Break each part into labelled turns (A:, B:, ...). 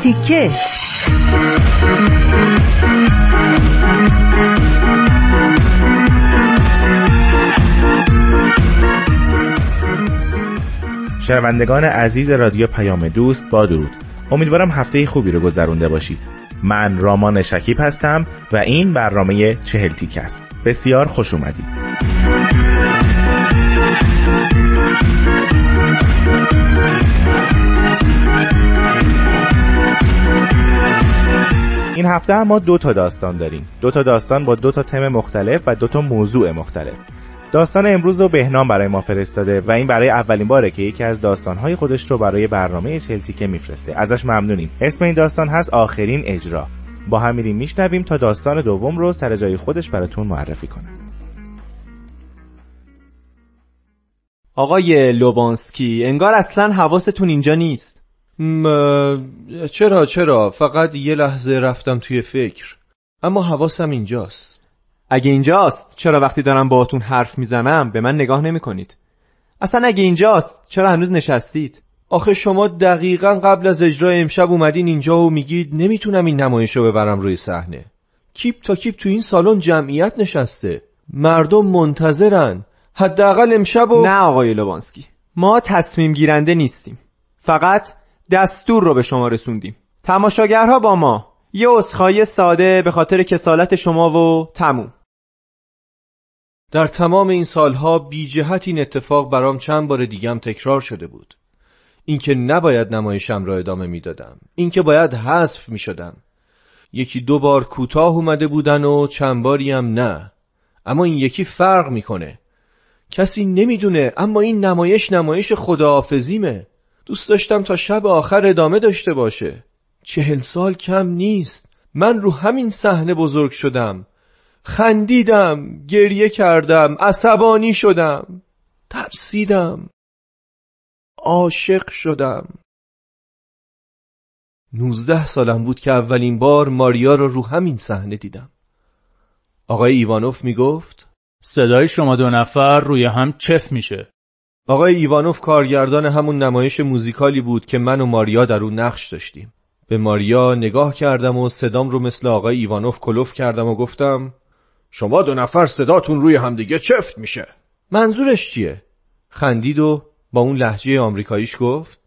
A: چلتیکه
B: شنوندگان عزیز رادیو پیام دوست با درود. امیدوارم هفته خوبی رو گذرونده باشید. من رامان شکیب هستم و این برنامه چهل تیک است. بسیار خوش اومدید. هفته ما دو تا داستان داریم. دو تا داستان با دو تا تم مختلف و دو تا موضوع مختلف. داستان امروز رو بهنام برای ما فرستاده و این برای اولین باره که یکی از داستانهای خودش رو برای برنامه چلتیکه میفرسته. ازش ممنونیم. اسم این داستان هست آخرین اجرا. با هم میریم میشنویم تا داستان دوم رو سر جای خودش براتون معرفی کنه
C: آقای لوبانسکی انگار اصلا حواستون اینجا نیست.
D: م... چرا چرا؟ فقط یه لحظه رفتم توی فکر. اما حواسم اینجاست.
C: اگه اینجاست چرا وقتی دارم باهاتون حرف می‌زنم به من نگاه نمی کنید اصلا اگه اینجاست چرا هنوز نشستید؟
D: آخه شما دقیقا قبل از اجرای امشب اومدین اینجا و میگید نمی‌تونم این نمایش رو ببرم روی صحنه. کیپ تا کیپ تو این سالن جمعیت نشسته. مردم منتظرن. حداقل امشب و
C: نه آقای لوبانسکی. ما تصمیم گیرنده نیستیم. فقط دستور رو به شما رسوندیم. تماشاگرها با ما. یه عذرخواهی ساده به خاطر کسالت شما و تموم.
D: در تمام این سالها بی جهت این اتفاق برام چند بار دیگم تکرار شده بود. اینکه نباید نمایشم را ادامه می‌دادم. اینکه باید حذف می شدم یکی دو بار کوتاه اومده بودن و چند باری هم نه. اما این یکی فرق می‌کنه. کسی نمی‌دونه اما این نمایش نمایش خداحافظیمه. دوست داشتم تا شب آخر ادامه داشته باشه. چهل سال کم نیست. من رو همین صحنه بزرگ شدم. خندیدم گریه کردم عصبانی شدم. ترسیدم. عاشق شدم. نوزده سالم بود که اولین بار ماریا رو رو همین صحنه دیدم. آقای ایوانوف می‌گفت
E: صدای شما دو نفر روی هم چف میشه.
D: آقای ایوانوف کارگردان همون نمایش موزیکالی بود که من و ماریا در اون نقش داشتیم. به ماریا نگاه کردم و صدام رو مثل آقای ایوانوف کلوف کردم و گفتم شما دو نفر صداتون روی همدیگه چفت میشه. منظورش چیه؟ خندید و با اون لحجه آمریکاییش گفت.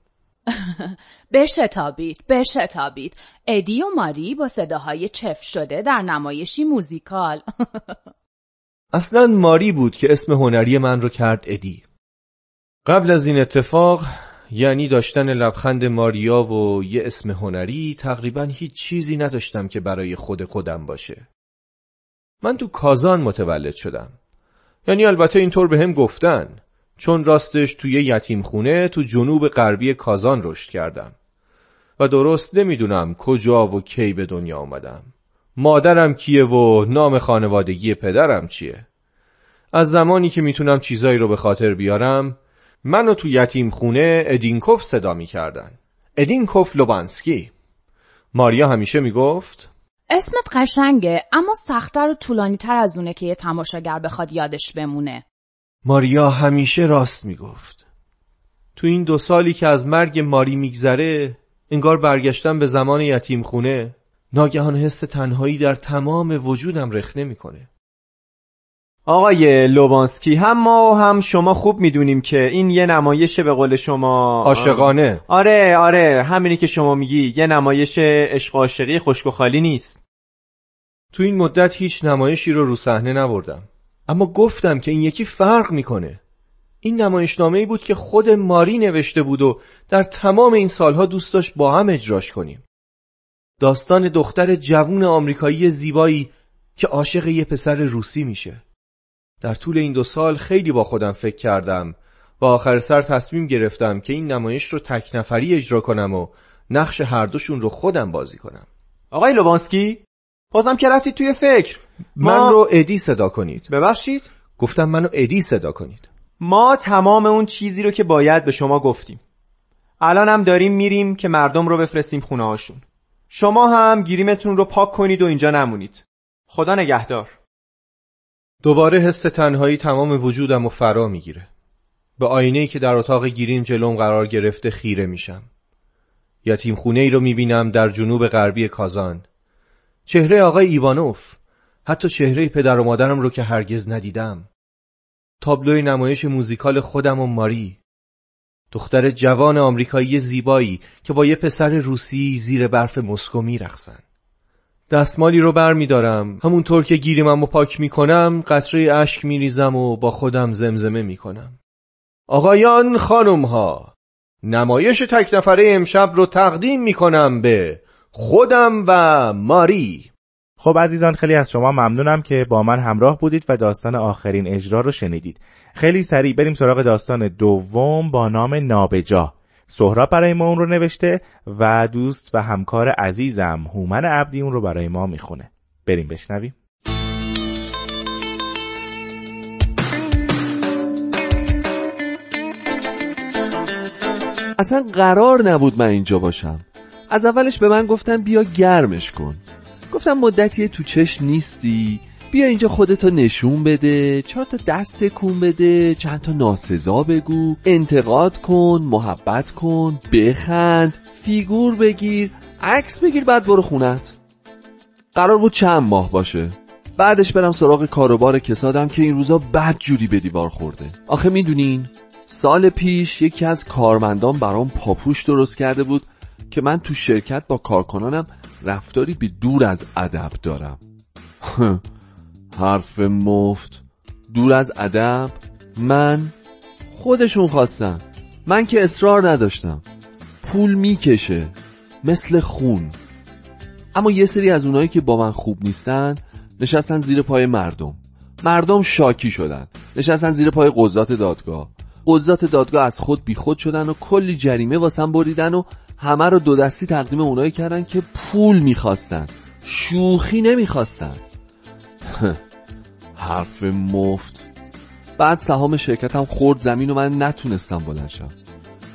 F: بشتابید بشتابید ادی و ماری با صداهای چف شده در نمایشی موزیکال.
D: اصلا ماری بود که اسم هنری من رو کرد ادی. قبل از این اتفاق یعنی داشتن لبخند ماریا و یه اسم هنری تقریبا هیچ چیزی نداشتم که برای خود خودم باشه. من تو کازان متولد شدم. یعنی البته اینطور به هم گفتن چون راستش توی یتیم خونه تو جنوب غربی کازان رشد کردم. و درست نمی‌دونم کجا و کی به دنیا آمدم. مادرم کیه و نام خانوادگی پدرم چیه؟ از زمانی که می‌تونم چیزایی رو به خاطر بیارم منو تو یتیم خونه ادینکوف صدا می‌کردن. ادینکوف لوبانسکی. ماریا همیشه می‌گفت
F: اسمت قشنگه اما سختتر و طولانی تر از اونه که یه تماشاگر بخواد یادش بمونه.
D: ماریا همیشه راست می‌گفت. تو این دو سالی که از مرگ ماری میگذره انگار برگشتم به زمان یتیم خونه ناگهان حس تنهایی در تمام وجودم رخنه می‌کنه
C: آقای لوبانسکی هم ما و هم شما خوب می‌دونیم که این یه نمایش به قول شما
D: عاشقانه.
C: آره آره همینی که شما میگی یه نمایش عشق و عاشقی خشک و خالی نیست.
D: تو این مدت هیچ نمایشی رو رو صحنه نبردم. اما گفتم که این یکی فرق می‌کنه. این نمایشنامه بود که خود ماری نوشته بود و در تمام این سالها دوست داشت با هم اجراش کنیم. داستان دختر جوون آمریکایی زیبایی که عاشق یه پسر روسی میشه. در طول این دو سال خیلی با خودم فکر کردم و آخر سر تصمیم گرفتم که این نمایش رو تک نفری اجرا کنم و نقش هر دوشون رو خودم بازی کنم.
C: آقای لوبانسکی بازم که رفتید توی فکر.
D: من رو ادی صدا کنید.
C: ببخشید؟
D: گفتم منو ادی صدا کنید.
C: ما تمام اون چیزی رو که باید به شما گفتیم. الان هم داریم میریم که مردم رو بفرستیم خونه هاشون شما هم گیریمتون رو پاک کنید و اینجا نمونید. خدا نگهدار.
D: دوباره حس تنهایی تمام وجودم و فرا می‌گیره. به آینه که در اتاق گیریم جلوم قرار گرفته خیره میشم. یتیم خونه ای رو می‌بینم در جنوب غربی کازان. چهره آقای ایوانوف حتی چهره پدر و مادرم رو که هرگز ندیدم. تابلوی نمایش موزیکال خودم و ماری. دختر جوان آمریکایی زیبایی که با یه پسر روسی زیر برف مسکو میرخسن دستمالی رو بر می دارم همونطور که گیریمم و پاک می کنم قطره اشک می ریزم و با خودم زمزمه می کنم آقایان خانم ها نمایش تک نفره امشب رو تقدیم می کنم به خودم و ماری.
B: خب عزیزان خیلی از شما ممنونم که با من همراه بودید و داستان آخرین اجرا رو شنیدید. خیلی سریع بریم سراغ داستان دوم با نام نابجا. سهراب برای ما اون رو نوشته و دوست و همکار عزیزم هومن عبدی اون رو برای ما می‌خونه. بریم بشنویم.
G: اصلا قرار نبود من اینجا باشم. از اولش به من گفتن بیا گرمش کن. گفتم مدتی تو چش نیستی. بیا اینجا خودتو نشون بده چهار تا دست کون بده چند تا ناسزا بگو انتقاد کن محبت کن بخند فیگور بگیر عکس بگیر بعد برو خونت قرار بود چند ماه باشه. بعدش برم سراغ کاروبار کسادم که این روزا بد جوری به دیوار خورده. آخه می‌دونین سال پیش یکی از کارمندان برام پاپوش درست کرده بود که من تو شرکت با کارکنانم رفتاری به دور از ادب دارم. حرف مفت. دور از ادب من خودشون خواستن. من که اصرار نداشتم. پول می‌کشه مثل خون. اما یه سری از اونایی که با من خوب نیستن نشستن زیر پای مردم. مردم شاکی شدن. نشستن زیر پای قضات دادگاه. قضات دادگاه از خود بیخود شدن و کلی جریمه واسم بریدن و همه رو دو دستی تقدیم اونایی کردن که پول می‌خواستن. شوخی نمی‌خواستن. حرف مفت. بعد سهام شرکتم خورد زمین و من نتونستم بلند شم.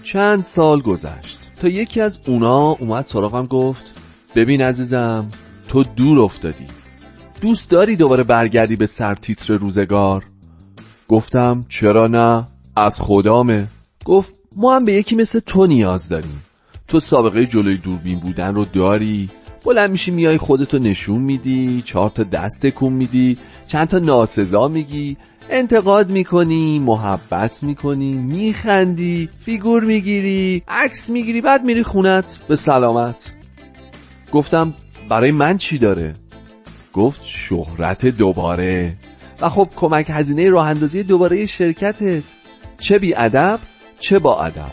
G: چند سال گذشت. تا یکی از اونا اومد سراغم گفت ببین عزیزم تو دور افتادی. دوست داری دوباره برگردی به سرتیتر روزگار؟ گفتم چرا نه؟ از خدامه. گفت ما هم به یکی مثل تو نیاز داریم. تو سابقه جلوی دوربین بودن رو داری؟ بلند میشی میای خودتو نشون میدی چهار تا دست کن میدی چند تا ناسزا میگی انتقاد می‌کنی محبت می‌کنی میخندی فیگور می‌گیری عکس می‌گیری بعد میری خونت به سلامت. گفتم برای من چی داره؟ گفت شهرت دوباره. و خب کمک هزینه راه اندازی دوباره شرکتت چه بی ادب چه با ادب.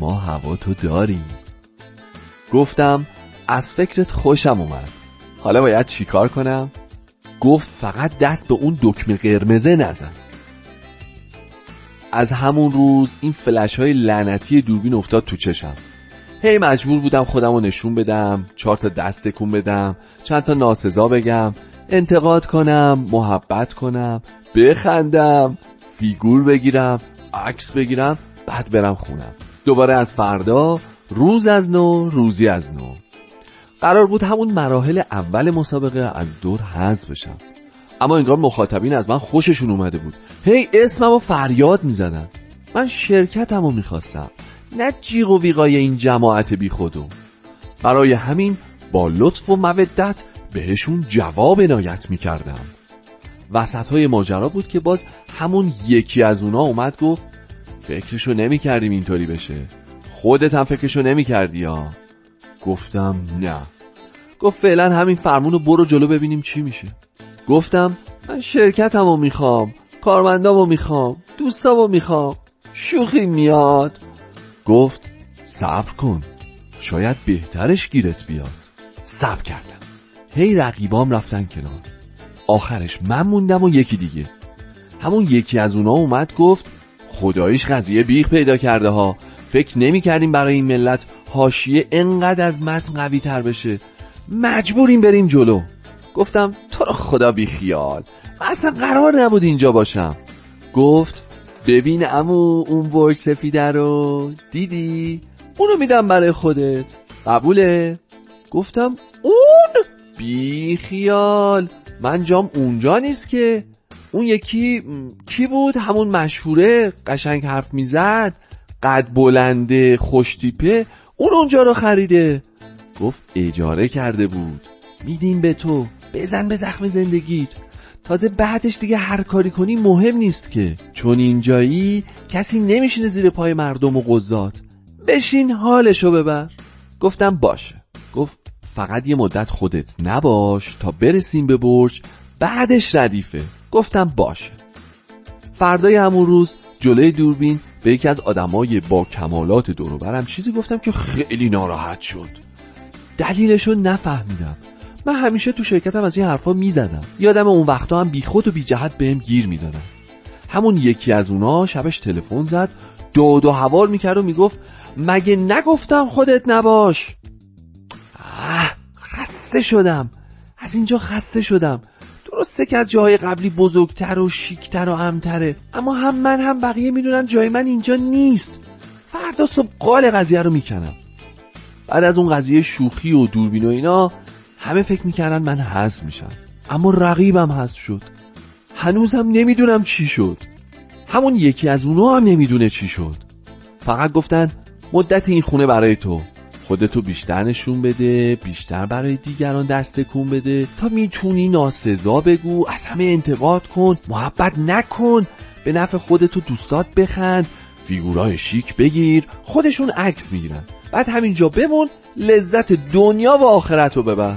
G: ما هوا تو داریم. گفتم از فکرت خوشم اومد. حالا باید چیکار کنم؟ گفت فقط دست به اون دکمه قرمزه نزن. از همون روز این فلش های لعنتی دوربین افتاد تو چشم. هی مجبور بودم خودم رو نشون بدم چهار تا دست کن بدم چند تا ناسزا بگم انتقاد کنم محبت کنم بخندم فیگور بگیرم عکس بگیرم بعد برم خونم. دوباره از فردا روز از نو روزی از نو. قرار بود همون مراحل اول مسابقه از دور حذف بشم. اما انگار مخاطبین از من خوششون اومده بود. هی اسمم و فریاد می‌زدن. من شرکتم رو می‌خواستم. نه جیغ و ویقای این جماعت بی خودو برای همین با لطف و مودت بهشون جواب عنایت می‌کردم. وسط های ماجرا بود که باز همون یکی از اونا اومد گفت فکرشو نمی‌کردیم اینطوری بشه. خودت هم فکرشو نمی‌کردی یا گفتم نه. گفت فعلا همین فرمون رو برو جلو ببینیم چی میشه. گفتم من شرکتم رو می‌خوام کارمندام رو می‌خوام دوستام رو می‌خوام. شوخی میاد. گفت صبر کن. شاید بهترش گیرت بیاد. صبر کردم. هی رقیبام رفتن کنار. آخرش من موندم و یکی دیگه. همون یکی از اونا اومد گفت خداییش قضیه بیخ پیدا کرده ها. فکر نمی کردیم برای این ملت حاشیه انقدر از متن قوی تر بشه. مجبوریم بریم جلو. گفتم تو رو خدا بی خیال اصلا قرار نبود اینجا باشم. گفت ببین امو اون برج سفیده رو. دیدی؟ اونو میدم برای خودت. قبوله. گفتم اون؟ بی خیال من جام اونجا نیست که. اون یکی کی بود؟ همون مشهوره. قشنگ حرف می‌زد. قد بلنده خوشتیپه اون اونجا رو خریده. گفت اجاره کرده بود. میدیم به تو. بزن به زخم زندگیت. تازه بعدش دیگه هر کاری کنی مهم نیست که. چون اینجایی کسی نمیشینه زیر پای مردم و قضات. بشین حالشو ببر. گفتم باشه. گفت فقط یه مدت خودت نباش تا برسیم به برج. بعدش ردیفه. گفتم باشه. فردای همون روز جلوی دوربین به یکی از آدمای با کمالات دوروبرم چیزی گفتم که خیلی ناراحت شد. دلیلشو نفهمیدم. من همیشه تو شرکتم از این حرفا می‌زدم. یادم اون وقتا هم بیخود و بی جهت بهم گیر می‌دادم همون یکی از اونا شبش تلفن زد دو دو هوار می‌کرد و می‌گفت مگه نگفتم خودت نباش؟ آه خسته شدم. از اینجا خسته شدم. درسته که از جاهای قبلی بزرگتر و شیکتر و امتره اما هم من هم بقیه می‌دونن جای من اینجا نیست. فردا صبح قال قضیه رو می‌کنم. بعد از اون قضیه شوخی و دوربین و اینا همه فکر می‌کردن من حذف میشم. اما رقیبم حذف شد. هنوزم نمی‌دونم چی شد. همون یکی از اونا هم نمی‌دونه چی شد. فقط گفتن مدت این خونه برای تو. خودتو بیشتر نشون بده بیشتر برای دیگران دست کن بده تا می‌تونی ناسزا بگو از همه انتقاد کن محبت نکن به نفع خودتو دوستات بخند فیگورای شیک بگیر خودشون عکس می‌گیرن. بعد همینجا بمون لذت دنیا و آخرت رو ببر.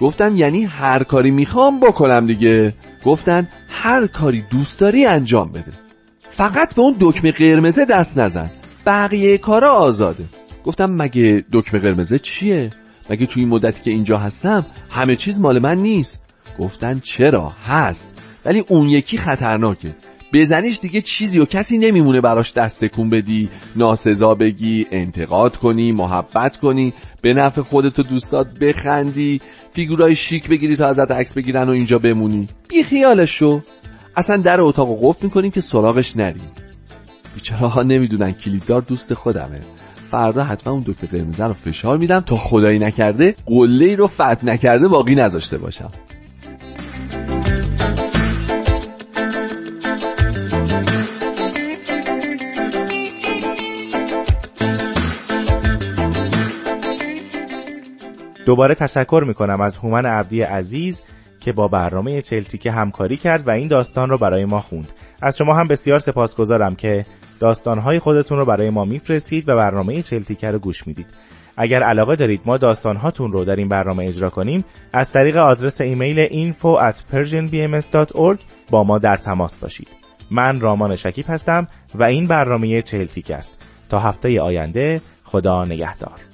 G: گفتم یعنی هر کاری می‌خوام بکنم دیگه. گفتن هر کاری دوست داری انجام بده. فقط به اون دکمه قرمزه دست نزن. بقیه کارا آزاده. گفتم مگه دکمه قرمزه چیه؟ مگه توی این مدتی که اینجا هستم همه چیز مال من نیست؟ گفتن چرا؟ هست. ولی اون یکی خطرناکه. بزنیش دیگه چیزی و کسی نمیمونه براش دست تکون بدی ناسزا بگی انتقاد کنی محبت کنی به نفع خودت و دوستات بخندی فیگورای شیک بگیری تا ازت عکس بگیرن و اینجا بمونی. بی خیالش شو اصلا در اتاق قفل می‌کنیم که سراغش نری بیچاره ها نمی‌دونن کلیددار دوست خودمه. فردا حتما اون دکتر قرمزه رو فشار میدم. تا خدایی نکرده قله ای رو فتح نکرده باقی نذاشته باشم.
B: دوباره تشکر می‌کنم از هومن عبدی عزیز که با برنامه چلتیکه همکاری کرد و این داستان رو برای ما خوند. از شما هم بسیار سپاسگزارم که داستانهای خودتون رو برای ما میفرستید و برنامه چلتیکه رو گوش می‌دید. اگر علاقه دارید ما داستانهاتون رو در این برنامه اجرا کنیم از طریق آدرس ایمیل info at persianbms.org با ما در تماس باشید. من رامان شکیب هستم و این برنامه چلتیک است. تا هفته آینده خدا نگهدار.